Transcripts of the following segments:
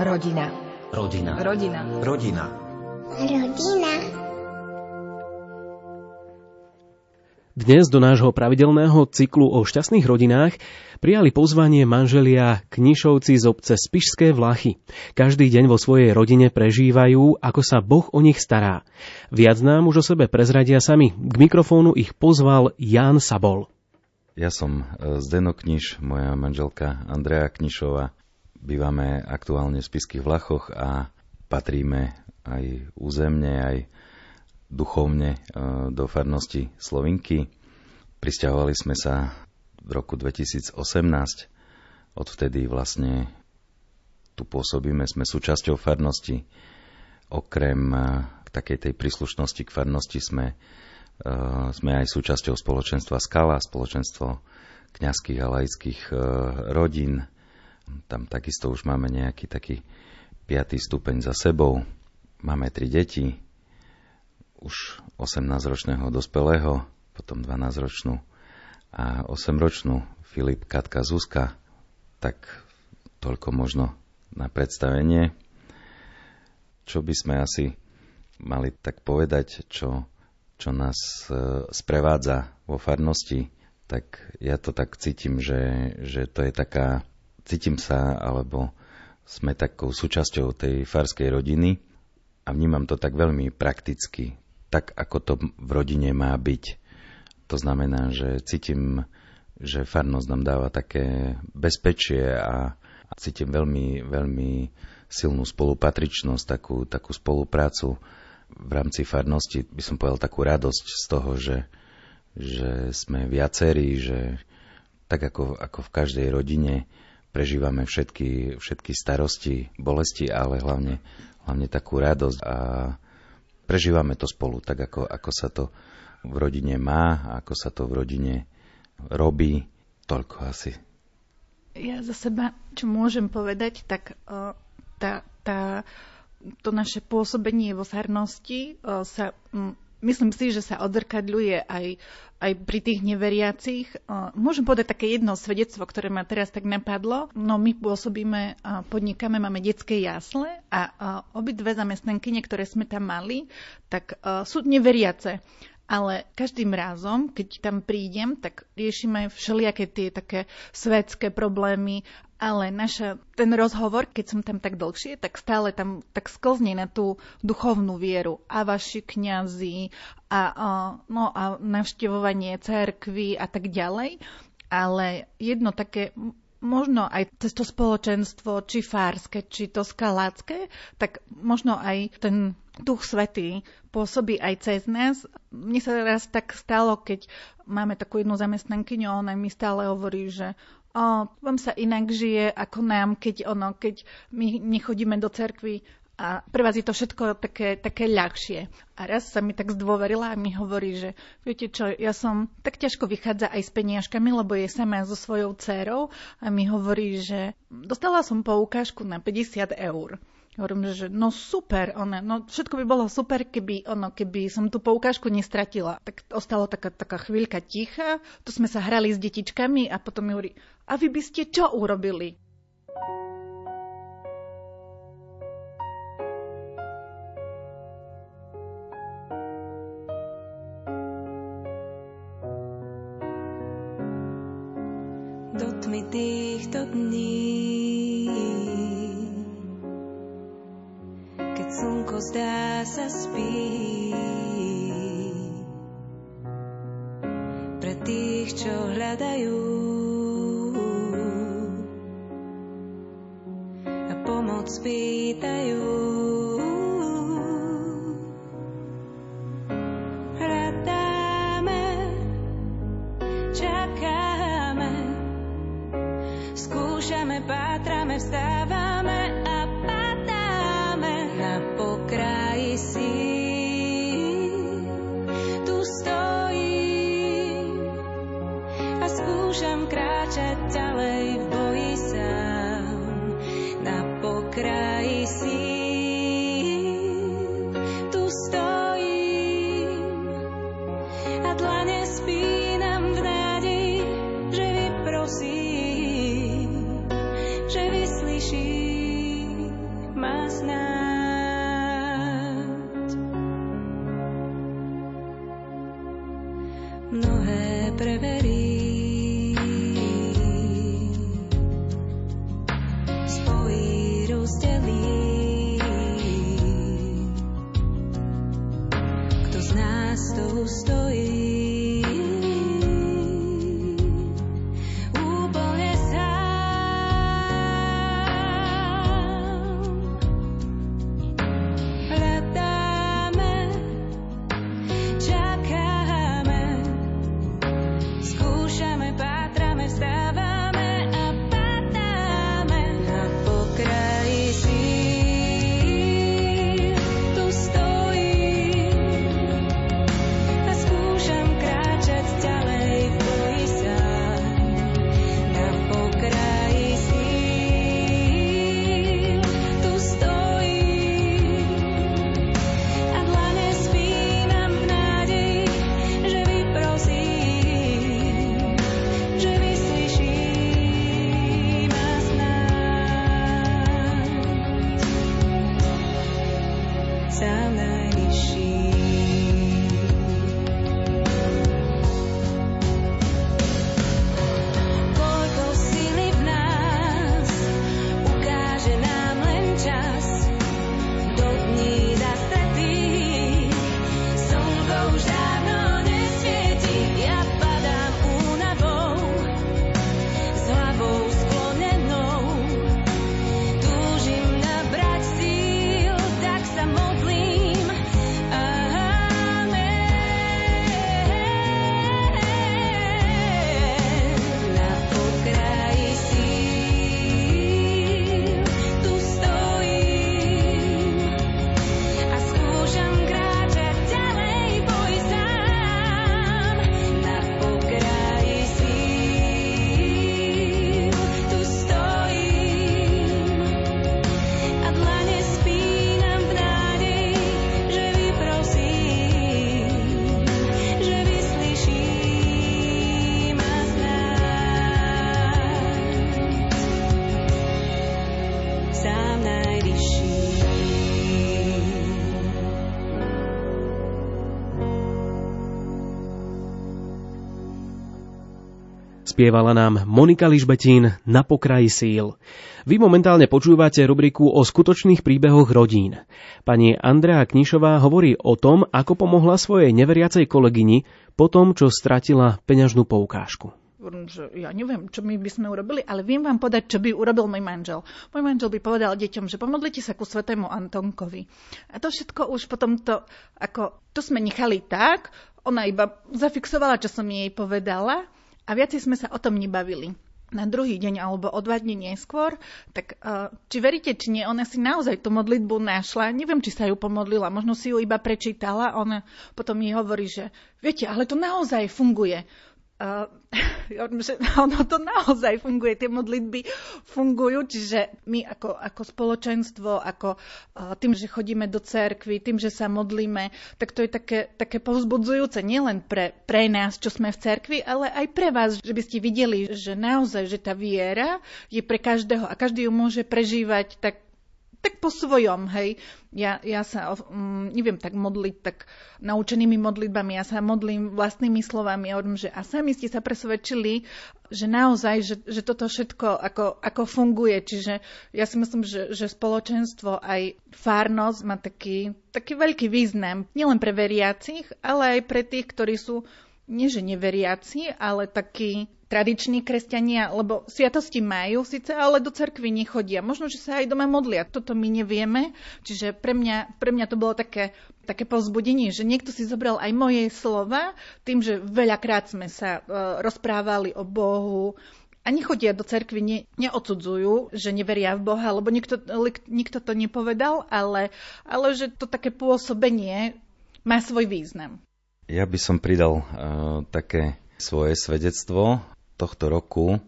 Rodina. Rodina. Rodina. Rodina. Rodina. Dnes do nášho pravidelného cyklu o šťastných rodinách prijali pozvanie manželia Knišovci z obce Spišské Vlachy. Každý deň vo svojej rodine prežívajú, ako sa Boh o nich stará. Viac nám už o sebe prezradia sami. K mikrofónu ich pozval Ján Sabol. Ja som e, Zdeno Kniš, moja manželka Andrea Knišová. Bývame aktuálne v Spiských Vlachoch a patríme aj územne, aj duchovne e, do farnosti Slovinky. Prisťahovali sme sa v roku 2018. Odvtedy vlastne tu pôsobíme, sme súčasťou farnosti. Okrem e, takej tej príslušnosti k farnosti sme, e, sme aj súčasťou spoločenstva Skala, spoločenstvo kňazských a laických rodín, tam takisto už máme nejaký taký piatý stupeň za sebou. Máme tri deti, už 18-ročného dospelého, potom 12-ročnú a 8-ročnú Filip, Katka, Zuzka. Tak toľko možno na predstavenie. Čo by sme asi mali tak povedať, čo, čo nás e, sprevádza vo farnosti, tak ja to tak cítim, že, že to je taká cítim sa, alebo sme takou súčasťou tej farskej rodiny a vnímam to tak veľmi prakticky, tak ako to v rodine má byť. To znamená, že cítim, že farnosť nám dáva také bezpečie a, cítim veľmi, veľmi silnú spolupatričnosť, takú, takú spoluprácu v rámci farnosti. By som povedal takú radosť z toho, že, že sme viacerí, že tak ako, ako v každej rodine prežívame všetky, všetky starosti, bolesti, ale hlavne, hlavne takú radosť a prežívame to spolu, tak ako, ako sa to v rodine má, ako sa to v rodine robí. Toľko asi. Ja za seba, čo môžem povedať, tak uh, tá, tá, to naše pôsobenie vo farnosti uh, sa myslím si, že sa odzrkadľuje aj, aj pri tých neveriacich. Môžem povedať také jedno svedectvo, ktoré ma teraz tak napadlo. No my pôsobíme, podnikáme, máme detské jasle a obidve zamestnankyne, ktoré sme tam mali, tak sú neveriace ale každým razom, keď tam prídem, tak riešime všelijaké tie také svetské problémy, ale naša, ten rozhovor, keď som tam tak dlhšie, tak stále tam tak sklzne na tú duchovnú vieru a vaši kňazi a, a, no, a navštevovanie cerkvy a tak ďalej. Ale jedno také možno aj cez to spoločenstvo, či fárske, či to skalácké, tak možno aj ten Duch Svetý pôsobí aj cez nás. Mne sa raz tak stalo, keď máme takú jednu zamestnankyňu, ona mi stále hovorí, že o, vám sa inak žije ako nám, keď, ono, keď my nechodíme do cerkvy a pre vás je to všetko také, také ľahšie. A raz sa mi tak zdôverila a mi hovorí, že viete čo, ja som tak ťažko vychádza aj s peniažkami, lebo je sama so svojou dcerou a mi hovorí, že dostala som poukážku na 50 eur. Hovorím, že no super, ona, no všetko by bolo super, keby, ono, keby som tú poukážku nestratila. Tak ostalo taká, taká chvíľka ticha, tu sme sa hrali s detičkami a potom mi hovorí, a vy by ste čo urobili? tmy týchto dní. Slnko zdá sa spí, pre tých, čo hľadajú Spievala nám Monika Ližbetín na pokraji síl. Vy momentálne počúvate rubriku o skutočných príbehoch rodín. Pani Andrea Knišová hovorí o tom, ako pomohla svojej neveriacej kolegyni po tom, čo stratila peňažnú poukážku. Ja neviem, čo my by sme urobili, ale viem vám podať, čo by urobil môj manžel. Môj manžel by povedal deťom, že pomodlite sa ku svetému Antonkovi. A to všetko už potom to, ako, to sme nechali tak, ona iba zafixovala, čo som jej povedala a viacej sme sa o tom nebavili na druhý deň alebo o dva dní neskôr, tak uh, či veríte, či nie, ona si naozaj tú modlitbu našla. Neviem, či sa ju pomodlila, možno si ju iba prečítala. Ona potom mi hovorí, že viete, ale to naozaj funguje. Uh, že ono to naozaj funguje, tie modlitby fungujú, čiže my ako, ako spoločenstvo, ako uh, tým, že chodíme do cerkvy, tým, že sa modlíme, tak to je také, také povzbudzujúce nielen pre, pre nás, čo sme v cerkvi, ale aj pre vás, že by ste videli, že naozaj, že tá viera je pre každého a každý ju môže prežívať tak tak po svojom, hej. Ja, ja sa um, neviem tak modliť tak naučenými modlitbami, ja sa modlím vlastnými slovami. Hovorím, že a sami ste sa presvedčili, že naozaj, že, že toto všetko ako, ako funguje. Čiže ja si myslím, že, že spoločenstvo aj fárnosť má taký, taký veľký význam. Nielen pre veriacich, ale aj pre tých, ktorí sú nie že neveriaci, ale takí tradiční kresťania, lebo sviatosti majú síce, ale do cerkvy nechodia. Možno, že sa aj doma modlia. Toto my nevieme. Čiže pre mňa, pre mňa to bolo také, také povzbudenie, že niekto si zobral aj moje slova, tým, že veľakrát sme sa uh, rozprávali o Bohu, a nechodia do cerkvy, ne, neodsudzujú, že neveria v Boha, lebo nikto, nikto to nepovedal, ale, ale že to také pôsobenie má svoj význam. Ja by som pridal uh, také svoje svedectvo tohto roku.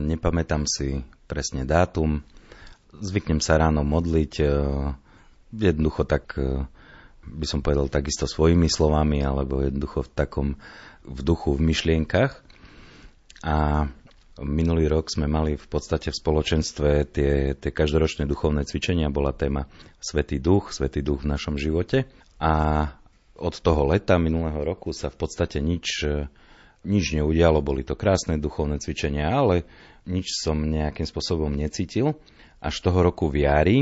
Nepamätám si presne dátum. Zvyknem sa ráno modliť. Uh, jednoducho tak, uh, by som povedal takisto svojimi slovami, alebo jednoducho v takom v duchu, v myšlienkach. A minulý rok sme mali v podstate v spoločenstve tie, tie každoročné duchovné cvičenia. Bola téma Svetý duch, Svetý duch v našom živote. A od toho leta minulého roku sa v podstate nič, e, nič neudialo. Boli to krásne duchovné cvičenia, ale nič som nejakým spôsobom necítil. Až toho roku v jari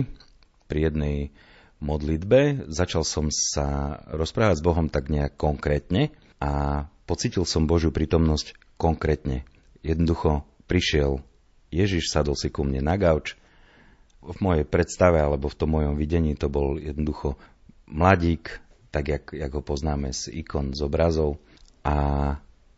pri jednej modlitbe začal som sa rozprávať s Bohom tak nejak konkrétne a pocitil som Božiu prítomnosť konkrétne. Jednoducho prišiel Ježiš, sadol si ku mne na gauč. V mojej predstave alebo v tom mojom videní to bol jednoducho mladík, tak jak, jak ho poznáme z ikon, z obrazov. A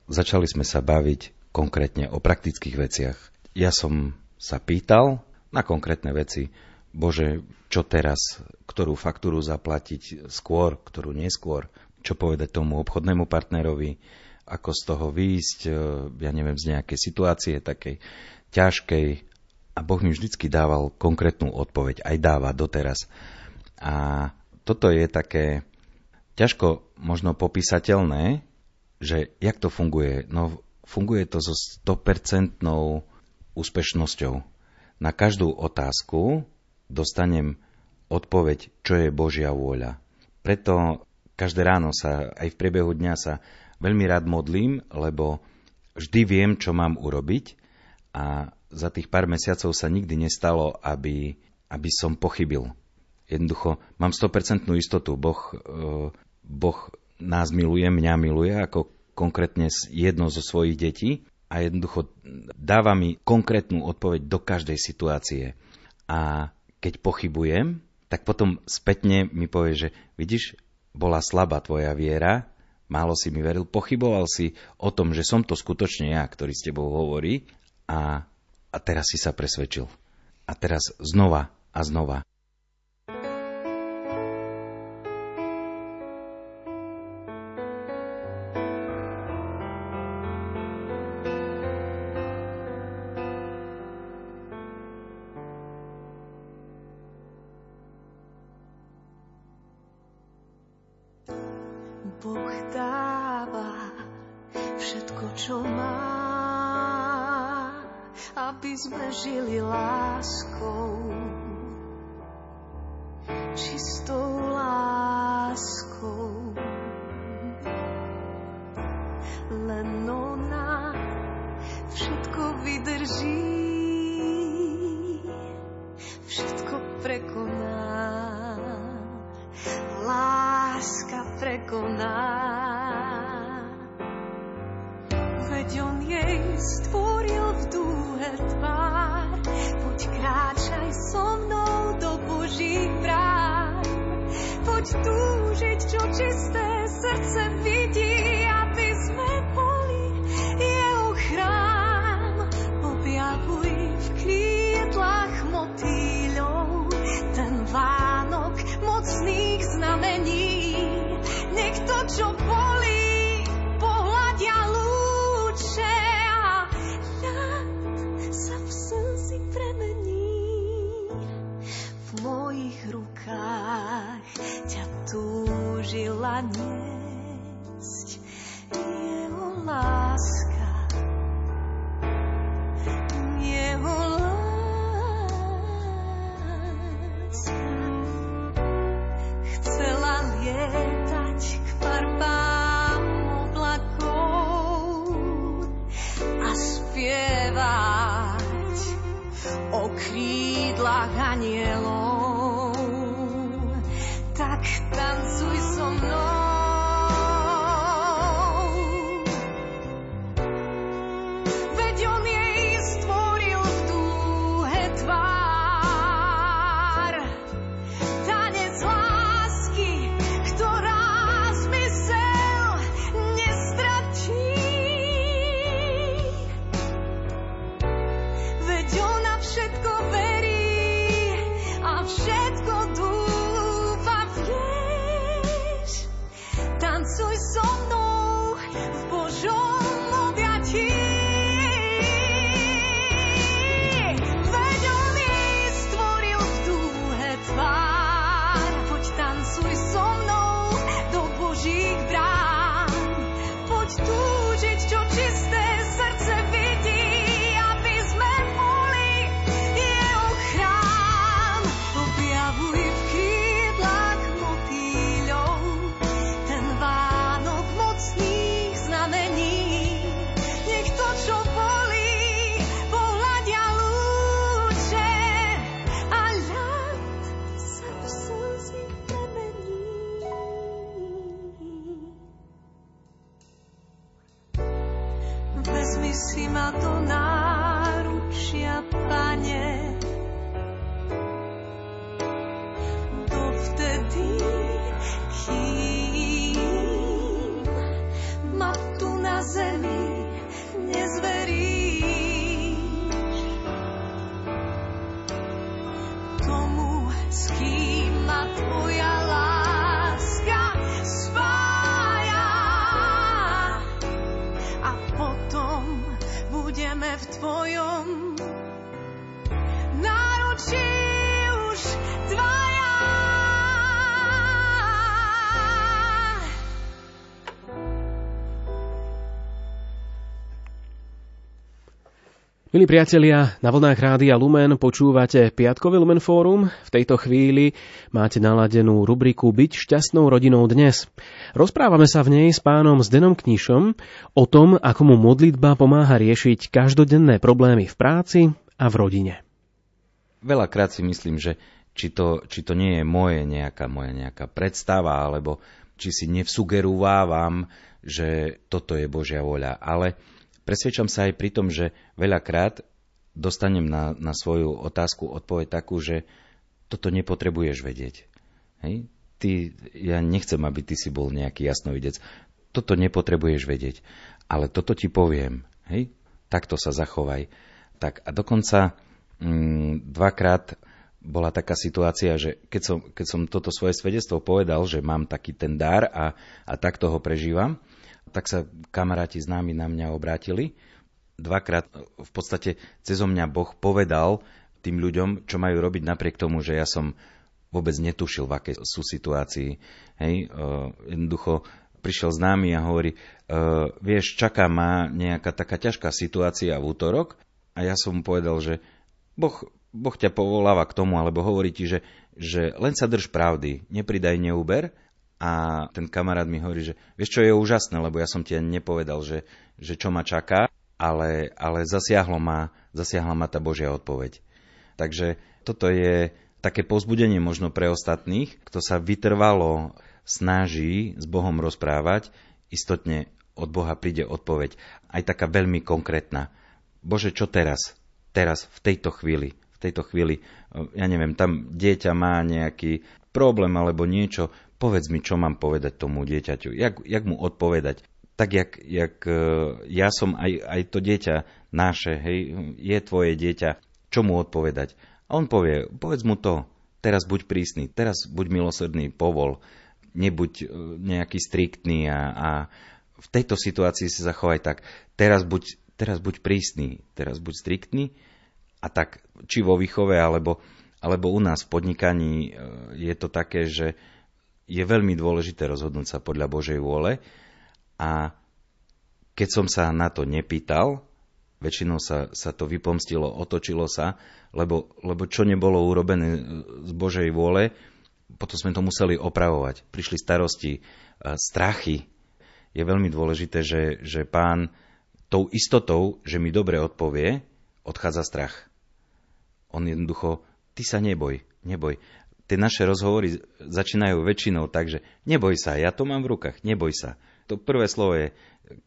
začali sme sa baviť konkrétne o praktických veciach. Ja som sa pýtal na konkrétne veci, Bože, čo teraz, ktorú faktúru zaplatiť skôr, ktorú neskôr, čo povedať tomu obchodnému partnerovi, ako z toho výjsť, e, ja neviem, z nejakej situácie takej ťažkej. A Boh mi vždycky dával konkrétnu odpoveď, aj dáva doteraz. A toto je také ťažko možno popísateľné, že jak to funguje. No funguje to so 100% úspešnosťou. Na každú otázku dostanem odpoveď, čo je Božia vôľa. Preto každé ráno sa, aj v priebehu dňa sa veľmi rád modlím, lebo vždy viem, čo mám urobiť a za tých pár mesiacov sa nikdy nestalo, aby, aby som pochybil. Jednoducho mám 100% istotu. Boh, e, boh nás miluje, mňa miluje ako konkrétne jedno zo svojich detí a jednoducho dáva mi konkrétnu odpoveď do každej situácie. A keď pochybujem, tak potom spätne mi povie, že vidíš, bola slabá tvoja viera, málo si mi veril, pochyboval si o tom, že som to skutočne ja, ktorý s tebou hovorí a, a teraz si sa presvedčil. A teraz znova a znova. Boh dáva všetko, čo má, aby sme žili láskou. Stvoril v dúhe tvár. Poď kráčaj so mnou do Božích brán. Poď túžiť, čo čisté srdce vidí, rukách ťa túžila niesť jeho láska. Jeho láska chcela lietať k farbám oblakov a spievať o krídlach anielov. Milí priatelia, na vlnách Rádia Lumen počúvate Piatkové Lumen Fórum. V tejto chvíli máte naladenú rubriku Byť šťastnou rodinou dnes. Rozprávame sa v nej s pánom Zdenom Knišom o tom, ako mu modlitba pomáha riešiť každodenné problémy v práci a v rodine. Veľakrát si myslím, že či to, či to nie je moje nejaká, moja nejaká predstava, alebo či si nevsugerúvávam, že toto je Božia voľa. Ale presvedčam sa aj pri tom, že veľakrát dostanem na, na svoju otázku odpoveď takú, že toto nepotrebuješ vedieť. Hej? Ty, ja nechcem, aby ty si bol nejaký jasnovidec. Toto nepotrebuješ vedieť. Ale toto ti poviem. Hej? Takto sa zachovaj. Tak a dokonca mm, dvakrát bola taká situácia, že keď som, keď som toto svoje svedectvo povedal, že mám taký ten dar a, a takto ho prežívam, tak sa kamaráti známi na mňa obrátili. Dvakrát v podstate cez mňa Boh povedal tým ľuďom, čo majú robiť napriek tomu, že ja som vôbec netušil, v akej sú situácii. Hej, uh, jednoducho prišiel známy a hovorí, uh, vieš, čaká ma nejaká taká ťažká situácia v útorok a ja som mu povedal, že Boh Boh ťa povoláva k tomu, alebo hovorí ti, že, že len sa drž pravdy, nepridaj, neuber. A ten kamarát mi hovorí, že vieš čo je úžasné, lebo ja som ti nepovedal, že, že čo ma čaká, ale, ale zasiahlo ma, zasiahla ma tá Božia odpoveď. Takže toto je také pozbudenie možno pre ostatných, kto sa vytrvalo snaží s Bohom rozprávať, istotne od Boha príde odpoveď, aj taká veľmi konkrétna. Bože, čo teraz? Teraz, v tejto chvíli, v tejto chvíli, ja neviem, tam dieťa má nejaký problém alebo niečo, povedz mi, čo mám povedať tomu dieťaťu, jak, jak mu odpovedať. Tak, jak, jak ja som aj, aj to dieťa naše, hej, je tvoje dieťa, čo mu odpovedať. A on povie, povedz mu to, teraz buď prísny, teraz buď milosrdný, povol, nebuď nejaký striktný a, a v tejto situácii sa zachovaj tak, teraz buď, teraz buď prísny, teraz buď striktný a tak či vo výchove, alebo, alebo u nás v podnikaní e, je to také, že je veľmi dôležité rozhodnúť sa podľa Božej vôle a keď som sa na to nepýtal, väčšinou sa, sa to vypomstilo, otočilo sa, lebo, lebo čo nebolo urobené z Božej vôle, potom sme to museli opravovať. Prišli starosti, e, strachy. Je veľmi dôležité, že, že pán tou istotou, že mi dobre odpovie, odchádza strach. On jednoducho, ty sa neboj, neboj. Tie naše rozhovory začínajú väčšinou tak, že neboj sa, ja to mám v rukách, neboj sa. To prvé slovo je,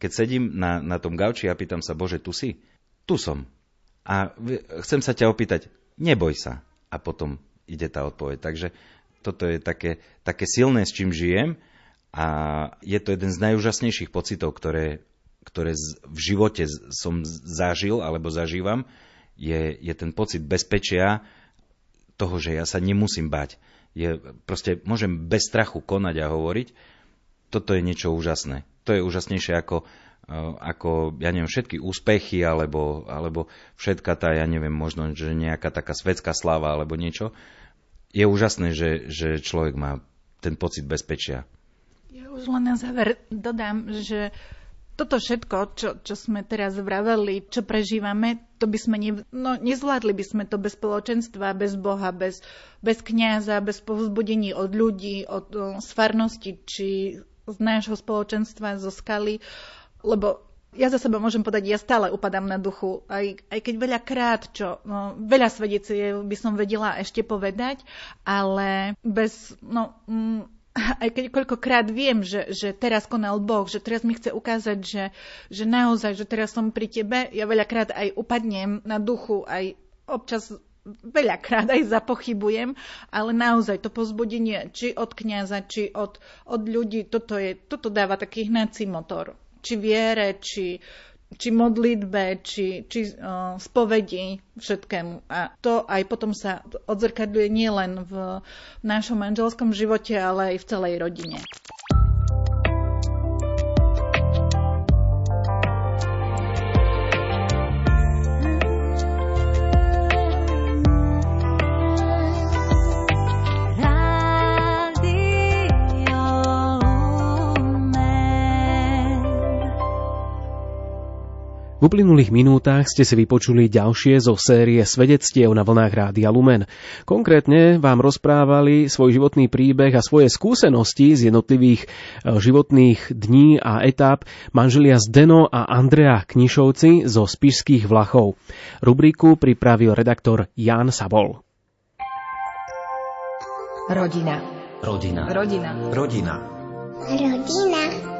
keď sedím na, na tom gauči a pýtam sa, Bože, tu si? Tu som. A chcem sa ťa opýtať, neboj sa. A potom ide tá odpoveď. Takže toto je také, také silné, s čím žijem a je to jeden z najúžasnejších pocitov, ktoré, ktoré v živote som zažil alebo zažívam, je, je ten pocit bezpečia toho, že ja sa nemusím bať. Je, proste môžem bez strachu konať a hovoriť. Toto je niečo úžasné. To je úžasnejšie ako, e, ako ja neviem, všetky úspechy alebo, alebo všetka tá, ja neviem, možno, že nejaká taká svetská sláva alebo niečo. Je úžasné, že, že človek má ten pocit bezpečia. Ja už len na záver dodám, že toto všetko, čo, čo sme teraz vraveli, čo prežívame, to by sme ne, no, nezvládli by sme to bez spoločenstva, bez Boha, bez, bez kniaza, bez povzbudení od ľudí, od, od z farnosti, či z nášho spoločenstva, zo skaly, lebo ja za seba môžem povedať, ja stále upadám na duchu, aj, aj keď veľakrát, čo, no, veľa svedeciev by som vedela ešte povedať, ale bez, no, mm, aj keď koľkokrát viem, že, že teraz konal Boh, že teraz mi chce ukázať, že, že naozaj, že teraz som pri tebe, ja veľakrát aj upadnem na duchu, aj občas veľakrát aj zapochybujem, ale naozaj to pozbudenie, či od kniaza, či od, od ľudí, toto, je, toto dáva taký hnací motor. Či viere, či, či modlitbe, či, či uh, spovedi, všetkému. A to aj potom sa odzrkadľuje nielen v, našom manželskom živote, ale aj v celej rodine. V uplynulých minútach ste si vypočuli ďalšie zo série svedectiev na vlnách Rádia Lumen. Konkrétne vám rozprávali svoj životný príbeh a svoje skúsenosti z jednotlivých e, životných dní a etáp manželia Zdeno a Andrea Knišovci zo Spišských Vlachov. Rubriku pripravil redaktor Jan Sabol. Rodina. Rodina. Rodina. Rodina. Rodina.